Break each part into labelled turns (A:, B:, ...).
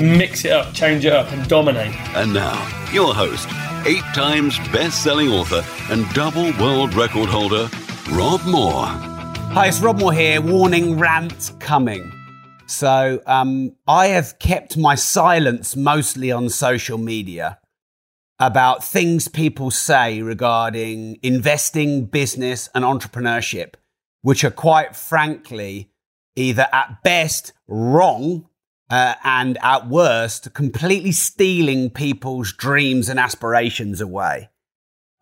A: Mix it up, change it up, and dominate.
B: And now, your host, eight times best selling author and double world record holder, Rob Moore.
C: Hi, it's Rob Moore here. Warning rant coming. So, um, I have kept my silence mostly on social media about things people say regarding investing, business, and entrepreneurship, which are quite frankly either at best wrong uh, and at worst completely stealing people's dreams and aspirations away.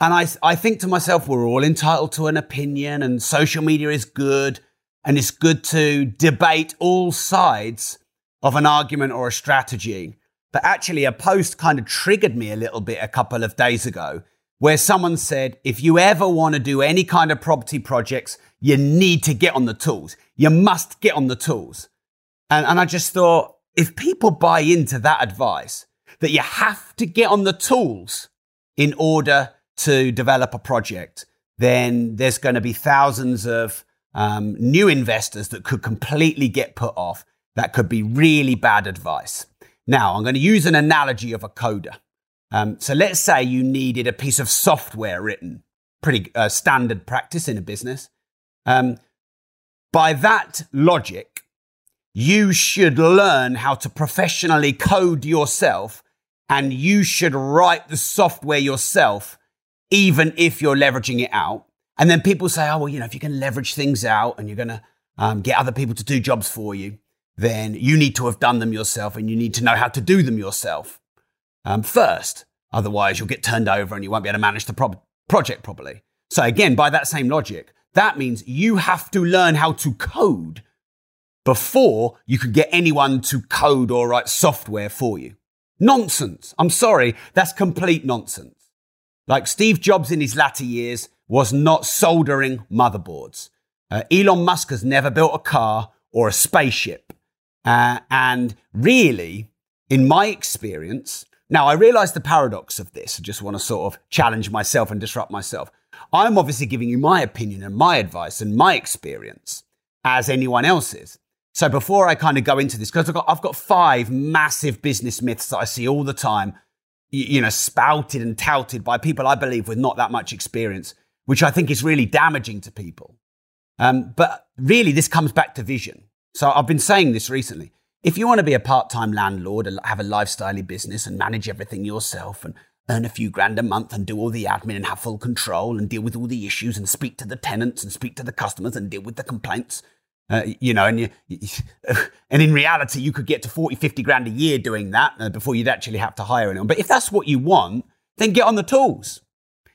C: And I, I think to myself, we're all entitled to an opinion, and social media is good, and it's good to debate all sides of an argument or a strategy. But actually, a post kind of triggered me a little bit a couple of days ago, where someone said, if you ever want to do any kind of property projects, you need to get on the tools. You must get on the tools. And, and I just thought, if people buy into that advice, that you have to get on the tools in order to develop a project, then there's going to be thousands of um, new investors that could completely get put off. That could be really bad advice. Now, I'm going to use an analogy of a coder. Um, so let's say you needed a piece of software written, pretty uh, standard practice in a business. Um, by that logic, you should learn how to professionally code yourself and you should write the software yourself, even if you're leveraging it out. And then people say, oh, well, you know, if you can leverage things out and you're going to um, get other people to do jobs for you, then you need to have done them yourself and you need to know how to do them yourself um, first. Otherwise, you'll get turned over and you won't be able to manage the pro- project properly. So, again, by that same logic, that means you have to learn how to code before you could get anyone to code or write software for you. Nonsense. I'm sorry, that's complete nonsense. Like Steve Jobs in his latter years was not soldering motherboards. Uh, Elon Musk has never built a car or a spaceship. Uh, and really, in my experience, now I realize the paradox of this. I just want to sort of challenge myself and disrupt myself. I'm obviously giving you my opinion and my advice and my experience as anyone else's. So before I kind of go into this, because I've got, I've got five massive business myths that I see all the time, you, you know, spouted and touted by people I believe with not that much experience, which I think is really damaging to people. Um, but really, this comes back to vision. So I've been saying this recently. If you want to be a part-time landlord and have a lifestyle business and manage everything yourself and earn a few grand a month and do all the admin and have full control and deal with all the issues and speak to the tenants and speak to the customers and deal with the complaints, uh, you know, and you, and in reality, you could get to 40, 50 grand a year doing that uh, before you'd actually have to hire anyone. But if that's what you want, then get on the tools.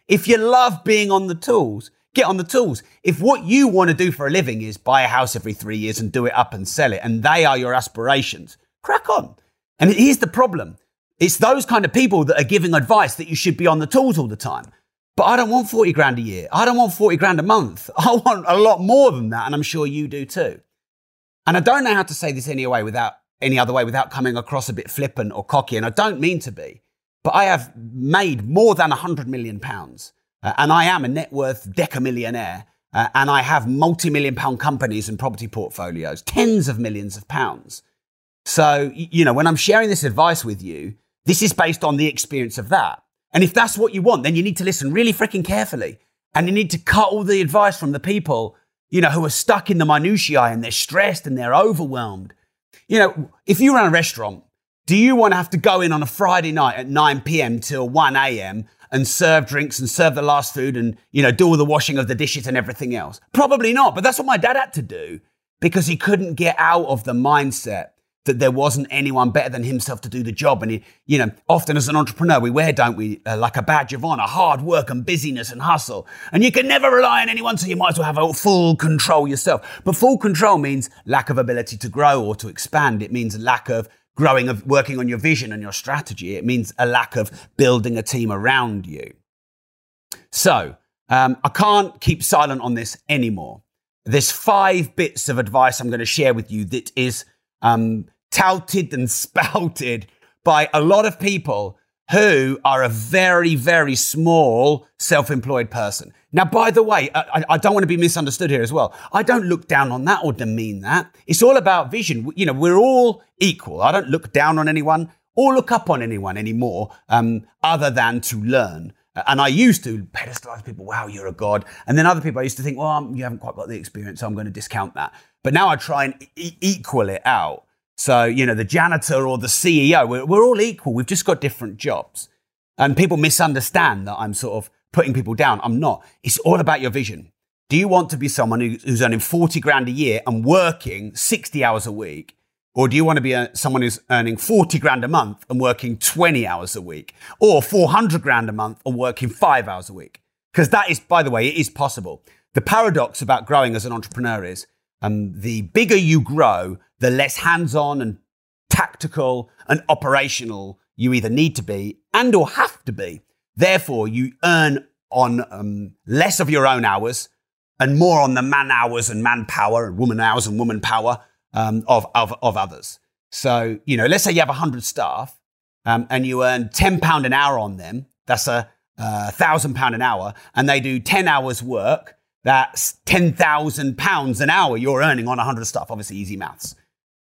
C: If you love being on the tools, get on the tools. If what you want to do for a living is buy a house every three years and do it up and sell it, and they are your aspirations, crack on. And here's the problem. It's those kind of people that are giving advice that you should be on the tools all the time. But I don't want 40 grand a year. I don't want 40 grand a month. I want a lot more than that. And I'm sure you do too. And I don't know how to say this any way without any other way without coming across a bit flippant or cocky. And I don't mean to be, but I have made more than 100 million pounds. Uh, and I am a net worth decamillionaire. Uh, and I have multi million pound companies and property portfolios, tens of millions of pounds. So, you know, when I'm sharing this advice with you, this is based on the experience of that. And if that's what you want, then you need to listen really freaking carefully. And you need to cut all the advice from the people, you know, who are stuck in the minutiae and they're stressed and they're overwhelmed. You know, if you run a restaurant, do you want to have to go in on a Friday night at 9 p.m. till 1 a.m. and serve drinks and serve the last food and, you know, do all the washing of the dishes and everything else? Probably not. But that's what my dad had to do because he couldn't get out of the mindset that there wasn't anyone better than himself to do the job. And, he, you know, often as an entrepreneur, we wear, don't we, uh, like a badge of honor, hard work and busyness and hustle. And you can never rely on anyone, so you might as well have full control yourself. But full control means lack of ability to grow or to expand. It means lack of growing of working on your vision and your strategy. It means a lack of building a team around you. So um, I can't keep silent on this anymore. There's five bits of advice I'm going to share with you that is um, touted and spouted by a lot of people who are a very, very small self employed person. Now, by the way, I, I, don't want to be misunderstood here as well. I don't look down on that or demean that. It's all about vision. You know, we're all equal. I don't look down on anyone or look up on anyone anymore, um, other than to learn. And I used to pedestalize people, wow, you're a god. And then other people, I used to think, well, you haven't quite got the experience, so I'm going to discount that. But now I try and e- equal it out. So, you know, the janitor or the CEO, we're, we're all equal. We've just got different jobs. And people misunderstand that I'm sort of putting people down. I'm not. It's all about your vision. Do you want to be someone who's earning 40 grand a year and working 60 hours a week? Or do you want to be a, someone who's earning 40 grand a month and working 20 hours a week? Or 400 grand a month and working five hours a week? Because that is, by the way, it is possible. The paradox about growing as an entrepreneur is um, the bigger you grow, the less hands on and tactical and operational you either need to be and or have to be. Therefore, you earn on um, less of your own hours and more on the man hours and manpower and woman hours and woman power um, of, of, of others. So, you know, let's say you have 100 staff um, and you earn £10 an hour on them. That's a thousand pound an hour, and they do 10 hours work. That's £10,000 an hour you're earning on 100 staff. Obviously, easy maths.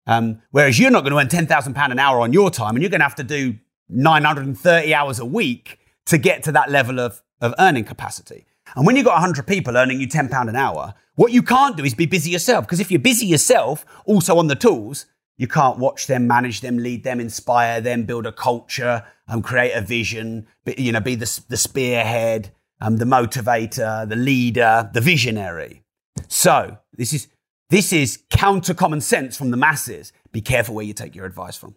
C: Um, whereas you're not going to earn £10,000 an hour on your time, and you're going to have to do 930 hours a week to get to that level of, of earning capacity. And when you've got 100 people earning you £10 an hour, what you can't do is be busy yourself. Because if you're busy yourself, also on the tools, you can't watch them, manage them, lead them, inspire them, build a culture, and um, create a vision, you know, be the, the spearhead, um, the motivator, the leader, the visionary. So this is this is counter common sense from the masses. Be careful where you take your advice from.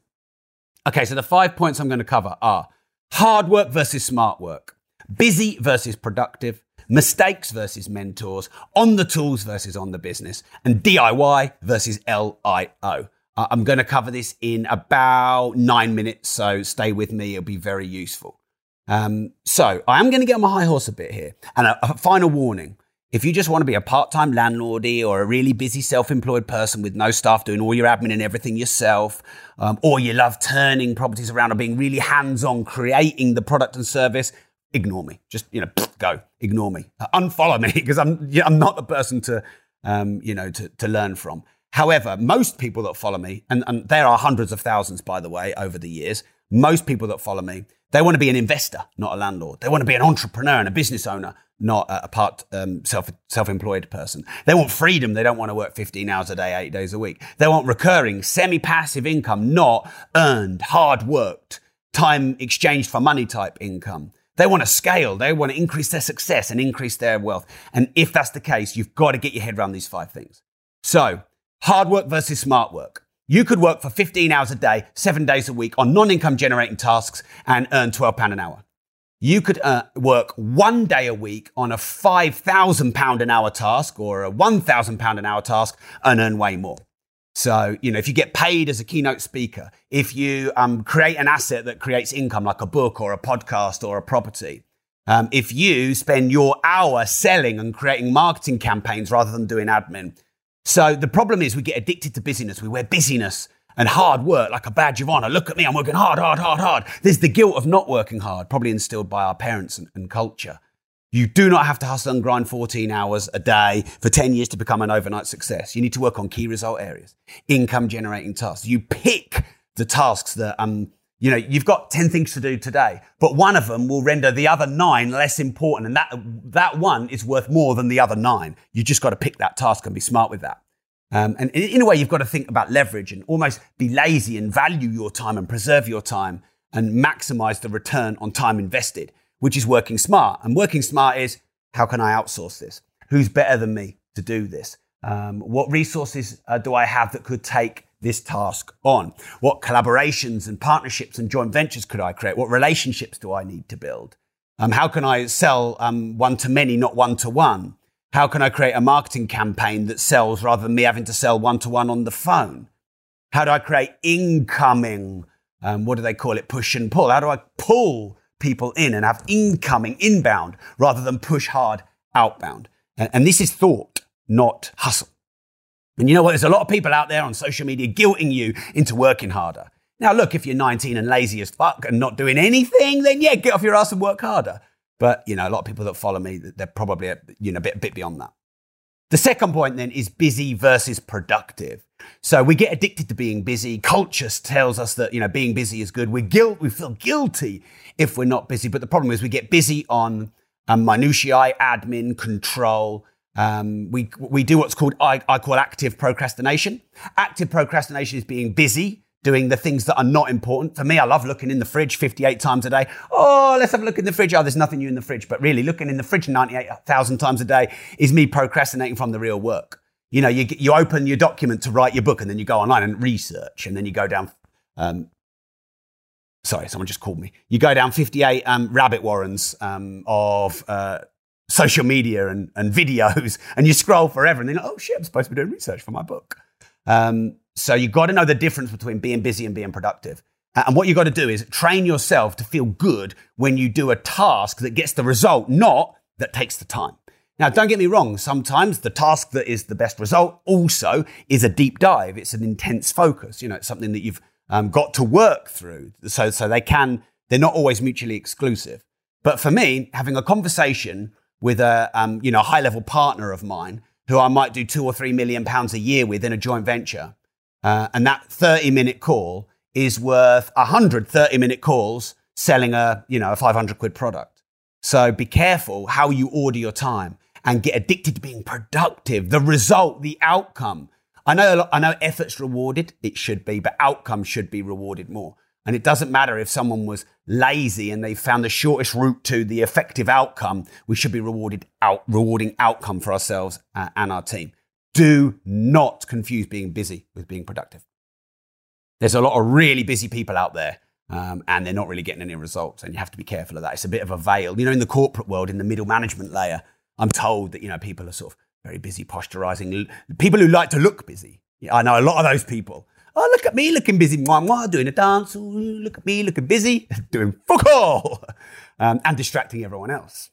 C: Okay, so the five points I'm going to cover are hard work versus smart work, busy versus productive, mistakes versus mentors, on the tools versus on the business, and DIY versus LIO. I'm going to cover this in about nine minutes, so stay with me. It'll be very useful. Um, so I am going to get on my high horse a bit here. And a, a final warning. If you just want to be a part-time landlordy or a really busy self-employed person with no staff doing all your admin and everything yourself, um, or you love turning properties around or being really hands-on creating the product and service, ignore me. Just you know, go. Ignore me. Uh, unfollow me because I'm I'm not the person to um, you know to to learn from. However, most people that follow me, and, and there are hundreds of thousands, by the way, over the years, most people that follow me, they want to be an investor, not a landlord. They want to be an entrepreneur and a business owner, not a part um, self self-employed person. They want freedom. They don't want to work 15 hours a day, eight days a week. They want recurring, semi-passive income, not earned, hard worked, time exchanged for money type income. They want to scale. They want to increase their success and increase their wealth. And if that's the case, you've got to get your head around these five things. So, hard work versus smart work. You could work for 15 hours a day, seven days a week on non income generating tasks and earn £12 an hour. You could uh, work one day a week on a £5,000 an hour task or a £1,000 an hour task and earn way more. So, you know, if you get paid as a keynote speaker, if you um, create an asset that creates income like a book or a podcast or a property, um, if you spend your hour selling and creating marketing campaigns rather than doing admin. So the problem is we get addicted to busyness. We wear busyness and hard work like a badge of honor. Look at me, I'm working hard, hard, hard, hard. There's the guilt of not working hard, probably instilled by our parents and, and culture. You do not have to hustle and grind 14 hours a day for 10 years to become an overnight success. You need to work on key result areas, income generating tasks. You pick the tasks that, um, you know, you've got 10 things to do today, but one of them will render the other nine less important. And that, that one is worth more than the other nine. You just got to pick that task and be smart with that. Um, and in a way, you've got to think about leverage and almost be lazy and value your time and preserve your time and maximize the return on time invested which is working smart. And working smart is how can I outsource this? Who's better than me to do this? Um, what resources uh, do I have that could take this task on? What collaborations and partnerships and joint ventures could I create? What relationships do I need to build? Um, how can I sell um, one to many, not one to one? How can I create a marketing campaign that sells rather than me having to sell one to one on the phone? How do I create incoming? Um, what do they call it? Push and pull. How do I pull people in and have incoming, inbound, rather than push hard outbound? And, and this is thought, not hustle. And you know what? There's a lot of people out there on social media guilting you into working harder. Now, look, if you're 19 and lazy as fuck and not doing anything, then yeah, get off your ass and work harder. But, you know, a lot of people that follow me, they're probably, a, you know, a bit, a bit beyond that. The second point then is busy versus productive. So we get addicted to being busy. Culture tells us that, you know, being busy is good. We're guilt, we feel guilty if we're not busy. But the problem is we get busy on um, minutiae, admin, control, um, we, we do what's called, I, I call active procrastination. Active procrastination is being busy, doing the things that are not important. For me, I love looking in the fridge 58 times a day. Oh, let's have a look in the fridge. Oh, there's nothing new in the fridge. But really, looking in the fridge 98,000 times a day is me procrastinating from the real work. You know, you, you open your document to write your book and then you go online and research and then you go down. Um, sorry, someone just called me. You go down 58 um, rabbit warrens um, of uh, social media and, and videos and you scroll forever and then, oh shit, I'm supposed to be doing research for my book. Um, so you've got to know the difference between being busy and being productive. And what you've got to do is train yourself to feel good when you do a task that gets the result, not that takes the time. Now, don't get me wrong. Sometimes the task that is the best result also is a deep dive. It's an intense focus. You know, it's something that you've um, got to work through. So, so they can, they're not always mutually exclusive. But for me, having a conversation with a um, you know high level partner of mine who I might do two or three million pounds a year with in a joint venture, uh, and that thirty minute call is worth a hundred 30 minute calls selling a you know a 500 quid product. So be careful how you order your time and get addicted to being productive. The result, the outcome. I know, I know effort's rewarded. It should be, but outcome should be rewarded more. And it doesn't matter if someone was lazy and they found the shortest route to the effective outcome. We should be rewarded out, rewarding outcome for ourselves uh, and our team. Do not confuse being busy with being productive. There's a lot of really busy people out there. Um, and they're not really getting any results, and you have to be careful of that. It's a bit of a veil, you know. In the corporate world, in the middle management layer, I'm told that you know people are sort of very busy posturizing. People who like to look busy. Yeah, I know a lot of those people Oh, look at me looking busy, mwah, mwah, doing a dance. Ooh, look at me looking busy, doing fuck all, um, and distracting everyone else.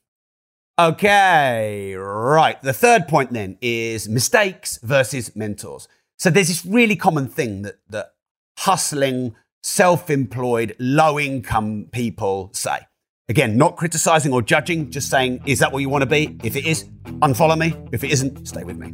C: Okay, right. The third point then is mistakes versus mentors. So there's this really common thing that, that hustling, self employed, low income people say. Again, not criticizing or judging, just saying, is that what you want to be? If it is, unfollow me. If it isn't, stay with me.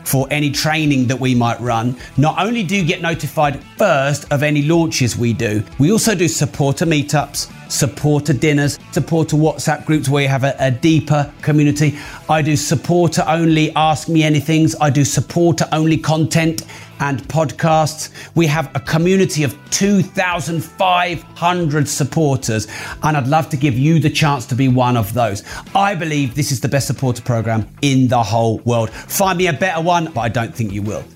C: for any training that we might run. Not only do you get notified first of any launches we do, we also do supporter meetups, supporter dinners, supporter WhatsApp groups where you have a, a deeper community. I do supporter only Ask Me Anythings. I do supporter only content and podcasts. We have a community of 2,500 supporters, and I'd love to give you the chance to be one of those. I believe this is the best supporter program in the whole world. Find me a better one, but I don't think you will.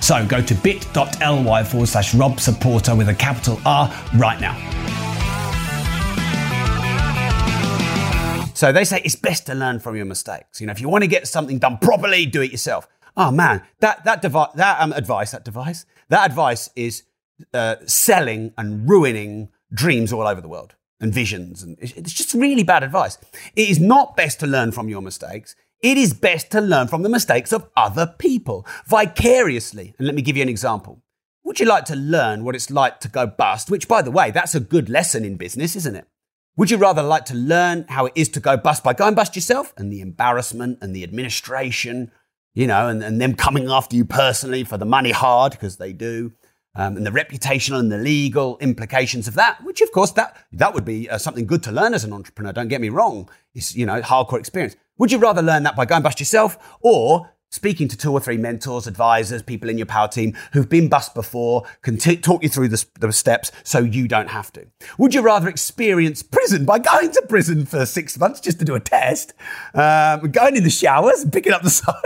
C: So go to bit.ly forward slash Rob Supporter with a capital R right now. So they say it's best to learn from your mistakes. You know, if you want to get something done properly, do it yourself. Oh man, that that devi- that um, advice, that device, that advice is uh, selling and ruining dreams all over the world and visions, and it's just really bad advice. It is not best to learn from your mistakes. It is best to learn from the mistakes of other people vicariously. And let me give you an example. Would you like to learn what it's like to go bust? Which, by the way, that's a good lesson in business, isn't it? Would you rather like to learn how it is to go bust by going bust yourself and the embarrassment and the administration, you know, and, and them coming after you personally for the money hard because they do, um, and the reputational and the legal implications of that, which of course that that would be uh, something good to learn as an entrepreneur. Don't get me wrong; it's you know hardcore experience. Would you rather learn that by going bust yourself or speaking to two or three mentors, advisors, people in your power team who've been bust before, can t- talk you through the, the, steps so you don't have to? Would you rather experience prison by going to prison for six months just to do a test, um, going in the showers and picking up the soap?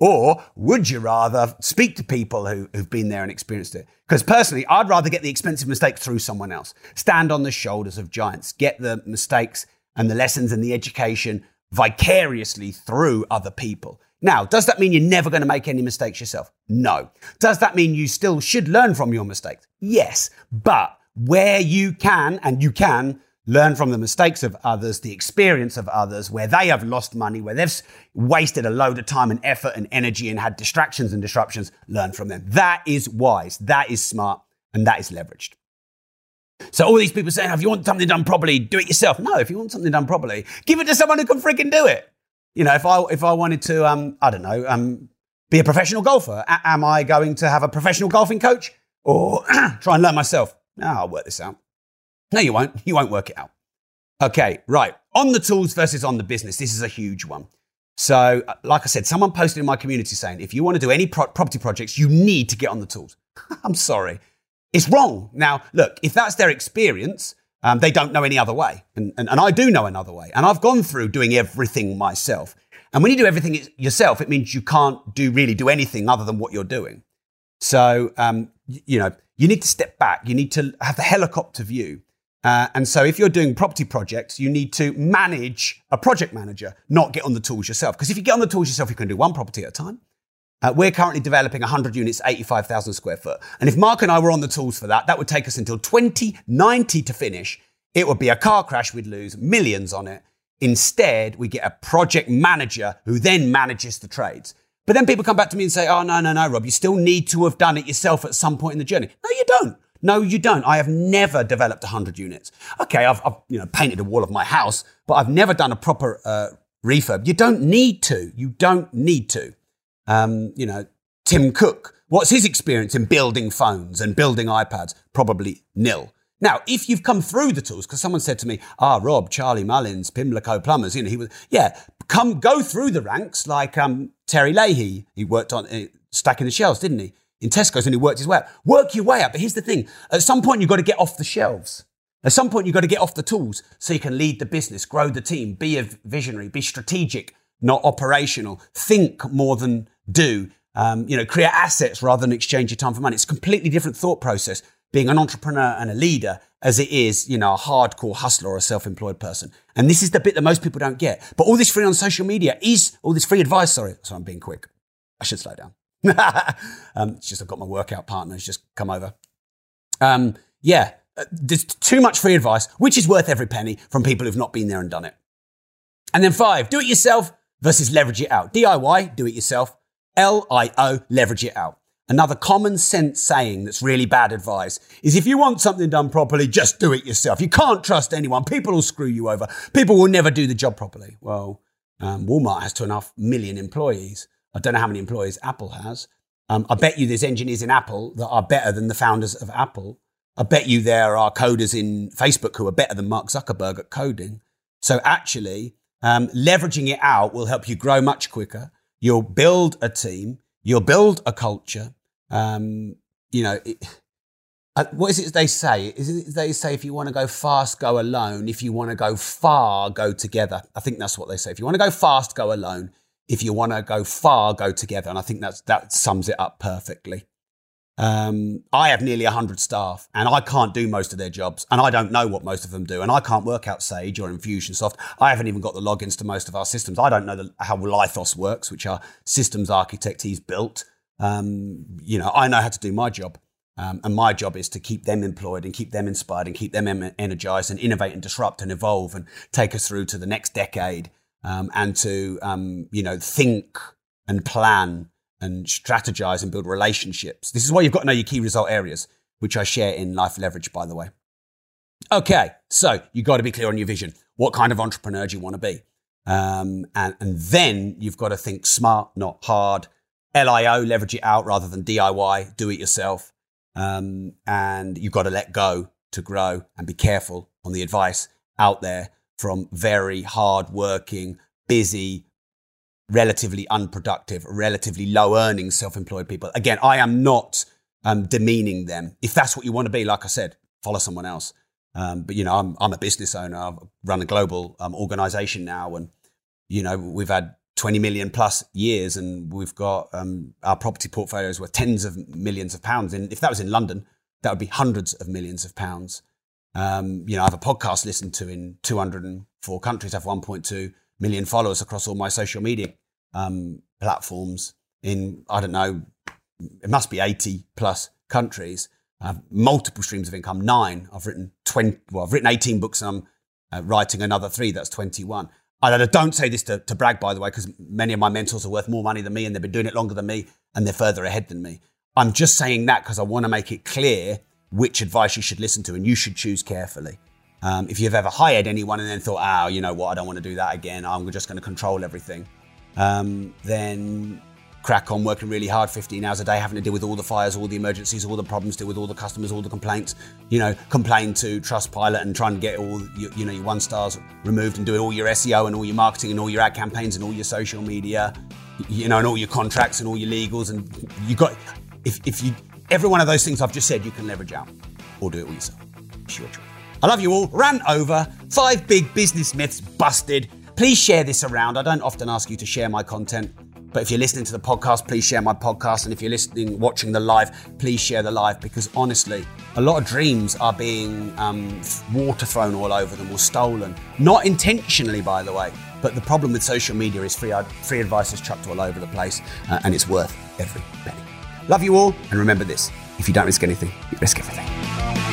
C: Or would you rather speak to people who, who've been there and experienced it? Because personally, I'd rather get the expensive mistake through someone else. Stand on the shoulders of giants, get the mistakes and the lessons and the education vicariously through other people. Now, does that mean you're never going to make any mistakes yourself? No. Does that mean you still should learn from your mistakes? Yes. But where you can, and you can, learn from the mistakes of others, the experience of others, where they have lost money, where they've wasted a load of time and effort and energy and had distractions and disruptions, learn from them. That is wise, that is smart, and that is leveraged. So all these people saying, if you want something done properly, do it yourself. No, if you want something done properly, give it to someone who can freaking do it. You know, if I if I wanted to, um, I don't know, um, be a professional golfer, a- am I going to have a professional golfing coach or try and learn myself? No, I'll work this out. No, you won't. You won't work it out. Okay, right. On the tools versus on the business. This is a huge one. So, uh, like I said, someone posted in my community saying, if you want to do any pro- property projects, you need to get on the tools. I'm sorry. It's wrong. Now, look, if that's their experience, um, they don't know any other way. And, and, and I do know another way. And I've gone through doing everything myself. And when you do everything yourself, it means you can't do really do anything other than what you're doing. So, um, you know, you need to step back. You need to have the helicopter view. Uh, and so, if you're doing property projects, you need to manage a project manager, not get on the tools yourself. Because if you get on the tools yourself, you can do one property at a time. Uh, we're currently developing 100 units, 85,000 square foot. And if Mark and I were on the tools for that, that would take us until 2090 to finish. It would be a car crash, we'd lose millions on it. Instead, we get a project manager who then manages the trades. But then people come back to me and say, oh, no, no, no, Rob, you still need to have done it yourself at some point in the journey. No, you don't. No, you don't. I have never developed 100 units. Okay, I've, I've you know, painted a wall of my house, but I've never done a proper uh, refurb. You don't need to. You don't need to. Um, you know, Tim Cook, what's his experience in building phones and building iPads? Probably nil. Now, if you've come through the tools, because someone said to me, ah, Rob, Charlie Mullins, Pimlico Plumbers, you know, he was, yeah, come go through the ranks like um, Terry Leahy. He worked on uh, stacking the shelves, didn't he? In Tesco's and he worked his way up. Work your way up. But here's the thing. At some point, you've got to get off the shelves. At some point, you've got to get off the tools so you can lead the business, grow the team, be a visionary, be strategic, not operational. Think more than do. Um, you know, create assets rather than exchange your time for money. It's a completely different thought process being an entrepreneur and a leader as it is, you know, a hardcore hustler or a self-employed person. And this is the bit that most people don't get. But all this free on social media is all this free advice. Sorry, so I'm being quick. I should slow down. um, it's just I've got my workout partner who's just come over. Um, yeah, uh, there's too much free advice, which is worth every penny from people who've not been there and done it. And then five, do it yourself versus leverage it out. DIY, do it yourself. LIO, leverage it out. Another common sense saying that's really bad advice is if you want something done properly, just do it yourself. You can't trust anyone. People will screw you over. People will never do the job properly. Well, um, Walmart has two and a half million employees. I don't know how many employees Apple has. Um, I bet you there's engineers in Apple that are better than the founders of Apple. I bet you there are coders in Facebook who are better than Mark Zuckerberg at coding. So actually, um, leveraging it out will help you grow much quicker. You'll build a team. You'll build a culture. Um, you know, it, uh, what is it they say? Is it they say if you want to go fast, go alone. If you want to go far, go together. I think that's what they say. If you want to go fast, go alone. If you want to go far, go together. And I think that's, that sums it up perfectly. Um, I have nearly 100 staff and I can't do most of their jobs and I don't know what most of them do. And I can't work out Sage or Infusionsoft. I haven't even got the logins to most of our systems. I don't know the, how Lithos works, which our systems architect he's built. Um, you know, I know how to do my job. Um, and my job is to keep them employed and keep them inspired and keep them energized and innovate and disrupt and evolve and take us through to the next decade um, and to, um, you know, think and plan and strategize and build relationships. This is why you've got to know your key result areas, which I share in Life Leverage, by the way. Okay, so you've got to be clear on your vision. What kind of entrepreneur do you want to be? Um, and, and then you've got to think smart, not hard. LIO, leverage it out rather than DIY, do it yourself. Um, and you've got to let go to grow and be careful on the advice out there from very hard working, busy, relatively unproductive, relatively low earning self employed people. Again, I am not um, demeaning them. If that's what you want to be, like I said, follow someone else. Um, but you know, I'm I'm a business owner. I've run a global um, organization now, and you know, we've had 20 million plus years, and we've got um, our property portfolios worth tens of millions of pounds. And if that was in London, that would be hundreds of millions of pounds. Um, you know, I have a podcast listened to in 204 countries. I have 1.2 million followers across all my social media um, platforms. In I don't know, it must be 80 plus countries. I have multiple streams of income. Nine. I've written 20. Well, I've written 18 books, and I'm uh, writing another three. That's 21. I don't say this to, to brag, by the way, because many of my mentors are worth more money than me and they've been doing it longer than me and they're further ahead than me. I'm just saying that because I want to make it clear which advice you should listen to and you should choose carefully. Um, if you've ever hired anyone and then thought, oh, you know what, I don't want to do that again, I'm just going to control everything, um, then crack on working really hard 15 hours a day, having to deal with all the fires, all the emergencies, all the problems, deal with all the customers, all the complaints, you know, complain to Trustpilot and try and get all your, you know, your one stars removed and doing all your SEO and all your marketing and all your ad campaigns and all your social media, you know, and all your contracts and all your legals. And you got, if, if you, every one of those things I've just said, you can leverage out or do it all yourself. Sure, sure. I love you all. Ran over. Five big business myths busted. Please share this around. I don't often ask you to share my content. But if you're listening to the podcast, please share my podcast. And if you're listening, watching the live, please share the live because honestly, a lot of dreams are being um, water thrown all over them or stolen. Not intentionally, by the way. But the problem with social media is free, free advice is chucked all over the place uh, and it's worth every penny. Love you all. And remember this if you don't risk anything, you risk everything.